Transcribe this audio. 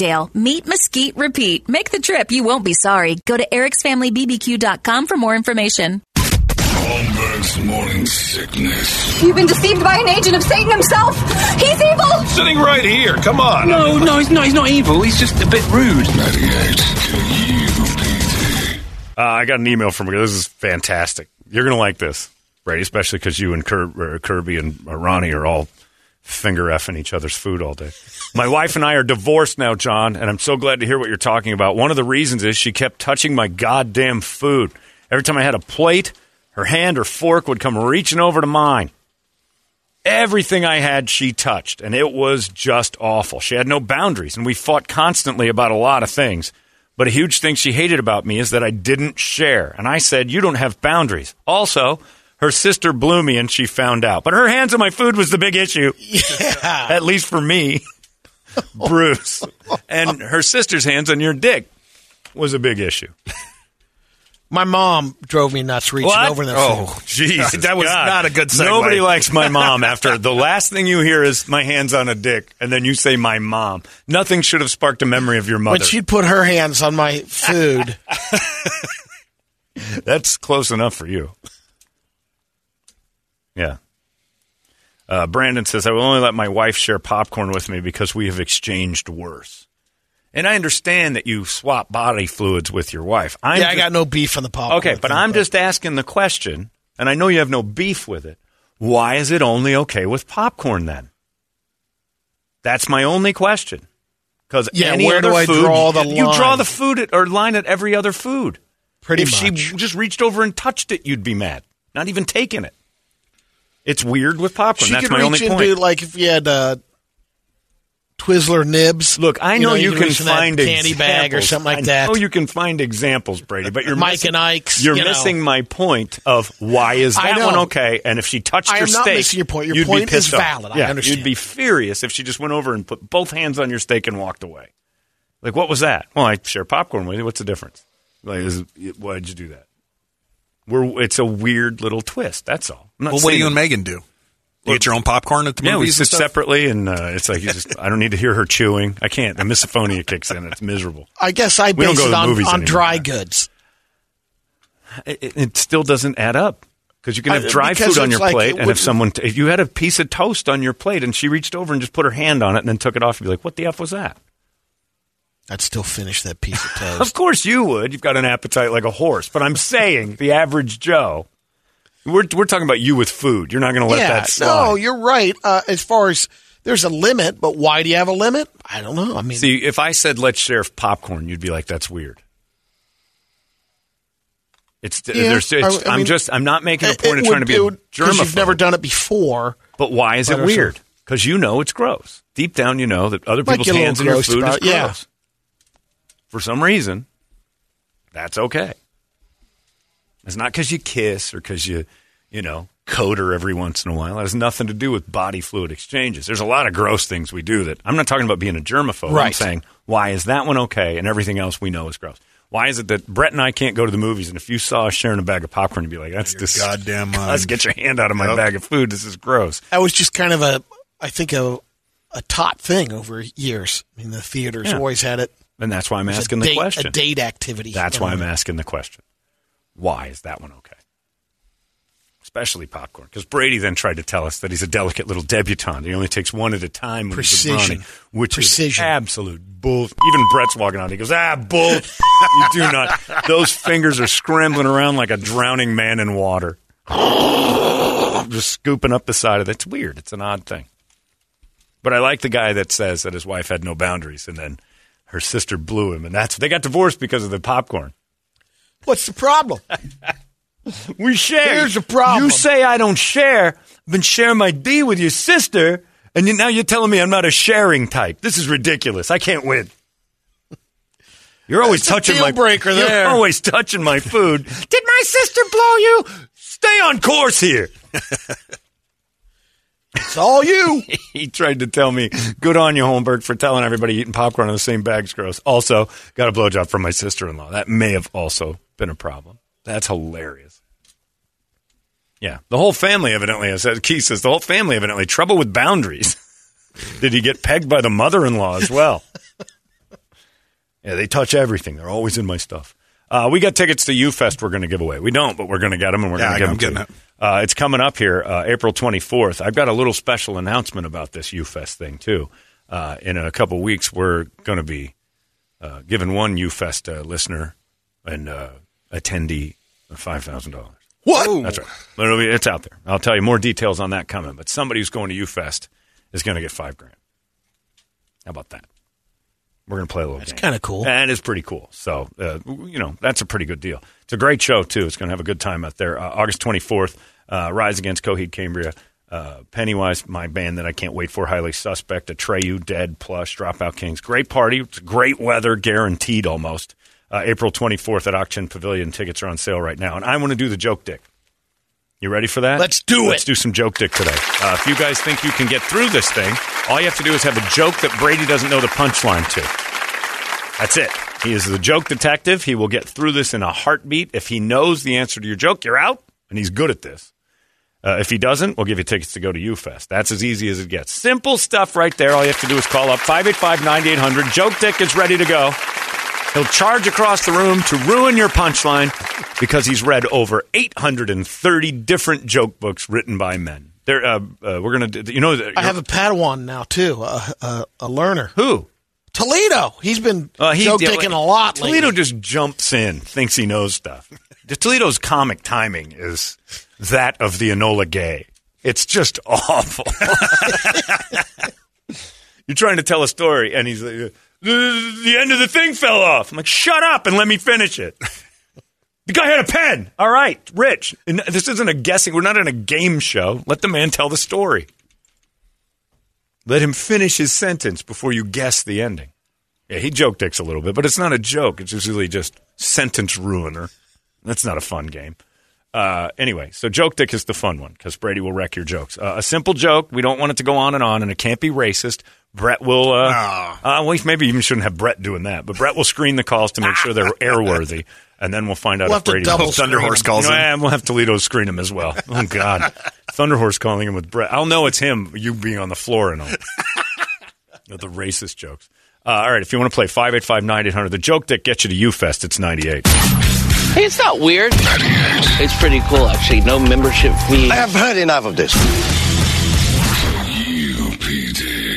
Meat Mesquite Repeat. Make the trip. You won't be sorry. Go to ericsfamilybbq.com for more information. Holmberg's morning sickness. You've been deceived by an agent of Satan himself. He's evil. Sitting right here. Come on. No, no, he's not. He's not evil. He's just a bit rude. 98 Uh, I got an email from her. This is fantastic. You're going to like this, Brady, especially because you and Kir- uh, Kirby and uh, Ronnie are all finger effing each other's food all day. My wife and I are divorced now, John, and I'm so glad to hear what you're talking about. One of the reasons is she kept touching my goddamn food. Every time I had a plate, her hand or fork would come reaching over to mine. Everything I had, she touched, and it was just awful. She had no boundaries, and we fought constantly about a lot of things. But a huge thing she hated about me is that I didn't share. And I said, You don't have boundaries. Also, her sister blew me and she found out. But her hands on my food was the big issue. Yeah. At least for me, Bruce. And her sister's hands on your dick was a big issue. My mom drove me nuts reaching What? over there. oh, jeez. That was not a good segue. Nobody likes my mom after the last thing you hear is my hands on a dick, and then you say my mom. Nothing should have sparked a memory of your mother. When she'd put her hands on my food, That's close enough for you. Yeah. Uh, Brandon says, I will only let my wife share popcorn with me because we have exchanged worse. And I understand that you swap body fluids with your wife. I'm yeah, I got no beef on the popcorn. Okay, but thing, I'm just asking the question, and I know you have no beef with it. Why is it only okay with popcorn then? That's my only question. Because Yeah, any where other do I food, draw the you draw the food at, or line at every other food. Pretty much. if much. she just reached over and touched it, you'd be mad. Not even taking it. It's weird with popcorn. she That's could my reach only into point. like if you had uh, Twizzler nibs. Look, I know you, could can reach in that find candy bag or something like that. I know you can find examples, Brady, but you're Mike missing, and Ike's, You're you know. missing my point of why is that one okay? And if she touched I your steak, missing your point. Your point is off. valid. I Yeah, understand. You'd be furious if she just went over and put both hands on your steak and walked away. Like, what was that? Well, I share popcorn with you. What's the difference? Like, is, why did you do that? We're, it's a weird little twist. That's all. I'm not Well, what do you it- and Megan do? You get your own popcorn at the yeah, we movies sit and stuff? separately, and uh, it's like you just, I don't need to hear her chewing. I can't. The misophonia kicks in. It's miserable. I guess I We base it on, on anymore. dry goods. It, it- it still doesn't add up because you can have dry because food on your like plate, it and if wouldn't- someone, if you had a piece of toast on your plate, and she reached over and just put her hand on it and then took it off, you'd be like, "What the f was that?" I'd still finish that piece of toast. Of course you would. You've got an appetite like a horse, but I'm saying the average Joe. We're we're talking about you with food. You're not going to let yeah, that slide. no, you're right. Uh, as far as there's a limit, but why do you have a limit? I don't know. I mean, See, if I said let's share popcorn, you'd be like, "That's weird." It's, Yeah, there's, it's I- I'm mean, just I'm not making a point of trying would- to be it a would- 'cause you've germaphobe. never done it before. But why is it But weird? Because you know it's gross. Deep down, you know that other people's get a little hands in your gross food is it, yeah. For some reason, that's okay. It's not because you kiss or because you, you know, coat her every once in a while. It has nothing to do with body fluid exchanges. There's a lot of gross things we do that I'm not talking about being a germaphobe. I'm Right. saying why is that one okay and everything else we know is gross. Why is it that Brett and I can't go to the movies and if you saw us sharing a bag of popcorn, you'd be like, "That's dis- goddamn mind. Let's get your hand out of my Yep. bag of food. This is gross." That was just kind of a, I think a, a taught thing over years. I mean, the theaters Yeah. always had it. And that's why I'm asking the question. A date activity. That's why. I'm asking the question. Why is that one okay? Especially popcorn. Because Brady then tried to tell us that he's a delicate little debutante. He only takes one at a time when Precision. which Precision. is absolute bull. Even Brett's walking out. He goes, ah, bull. you do not. Those fingers are scrambling around like a drowning man in water. Just scooping up the side of it. It's weird. It's an odd thing. But I like the guy that says that his wife had no boundaries and then her sister blew him, and that's they got divorced because of the popcorn. What's the problem? We share. Here's the problem. You say I don't share. I've been sharing my D with your sister, and you, now you're telling me I'm not a sharing type. This is ridiculous. I can't win. You're always That's touching my breaker You're there. always touching my food. Did my sister blow you? Stay on course here. It's all you. he tried to tell me, good on you, Holmberg, for telling everybody eating popcorn in the same bag's gross. Also, got a blowjob from my sister in law. That may have also been a problem. That's hilarious. Yeah. The whole family evidently, has said Keith says, the whole family evidently trouble with boundaries. Did he get pegged by the mother in law as well? yeah, they touch everything. They're always in my stuff. Uh, we got tickets to UFest we're going to give away. We don't, but we're going to get them and we're Yeah, going to give them. to you. Uh, it's coming up here, uh, April 24th. I've got a little special announcement about this UFest thing, too. Uh, in a couple weeks, we're going to be uh, giving one UFest uh, listener and uh, attendee $5,000. What? That's right. Be- it's out there. I'll tell you more details on that coming. But somebody who's going to UFest is going to get five grand. How about that? We're going to play a little That's game. kinda cool. And it's pretty cool. So, uh, you know, that's a pretty good deal. It's a great show, too. It's going to have a good time out there. Uh, August 24th, uh, Rise Against Coheed Cambria. Uh, Pennywise, my band that I can't wait for, Highly Suspect, Atreyu, Dead, Plush, Dropout Kings. Great party. It's great weather, guaranteed almost. Uh, April 24th at Ak-Chin Pavilion. Tickets are on sale right now. And I want to do the joke dick. You ready for that? Let's do it. Let's do some joke dick today. Uh, if you guys think you can get through this thing, all you have to do is have a joke that Brady doesn't know the punchline to. That's it. He is the joke detective. He will get through this in a heartbeat. If he knows the answer to your joke, you're out, and he's good at this. Uh, if he doesn't, we'll give you tickets to go to UFest. That's as easy as it gets. Simple stuff right there. All you have to do is call up 585 9800. Joke Dick is ready to go. He'll charge across the room to ruin your punchline because he's read over 830 different joke books written by men. There, uh, uh, we're gonna, you know, I have a Padawan now too, a, learner. who? Toledo. He's been Uh, he- joke taking like, a lot. Toledo lately. just jumps in, thinks he knows stuff. Toledo's comic timing is that of the Enola Gay. It's just awful. You're trying to tell a story, and he's like, the, the end of the thing fell off. I'm like, shut up and let me finish it. The guy had a pen. All right, Rich. And this isn't a guessing. We're not in a game show. Let the man tell the story. Let him finish his sentence before you guess the ending. Yeah, he joke dicks a little bit, but it's not a joke. It's usually just sentence ruiner. That's not a fun game. Uh, anyway, so joke dick is the fun one because Brady will wreck your jokes. Uh, a simple joke. We don't want it to go on and on, and it can't be racist. Brett will. Uh, uh, well, maybe even shouldn't have Brett doing that, but Brett will screen the calls to make sure they're airworthy, and then we'll find out We'll if have to Brady. double Thunder screen Horse him. calls him. Eh, we'll have Toledo screen him as well. Oh God, Thunderhorse calling him with Brett. I'll know it's him. You being on the floor and all. the racist jokes. Uh, all right, if you want to play 585 9800, the joke that gets you to UFest, it's 98. Hey, it's not weird. It's pretty cool, actually. No membership fee. I have heard enough of this.